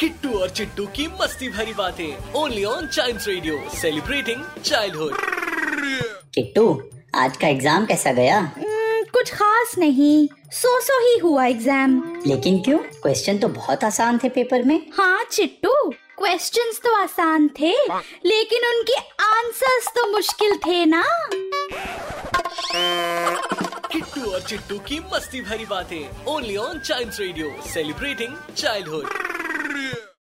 Kittu और चिट्टू की मस्ती भरी बातें only on child radio celebrating childhood Kittu आज का एग्ज़ाम कैसा गया? हम्म, कुछ खास नहीं। सो सो ही हुआ एग्ज़ाम लेकिन क्यों? क्वेश्चन तो बहुत आसान थे पेपर में। हाँ चिट्टू क्वेश्चंस तो आसान थे लेकिन उनके आंसर्स तो मुश्किल थे ना। किट्टू और चिट्टू की मस्ती भरी बातें only on child radio celebrating childhood Игоря!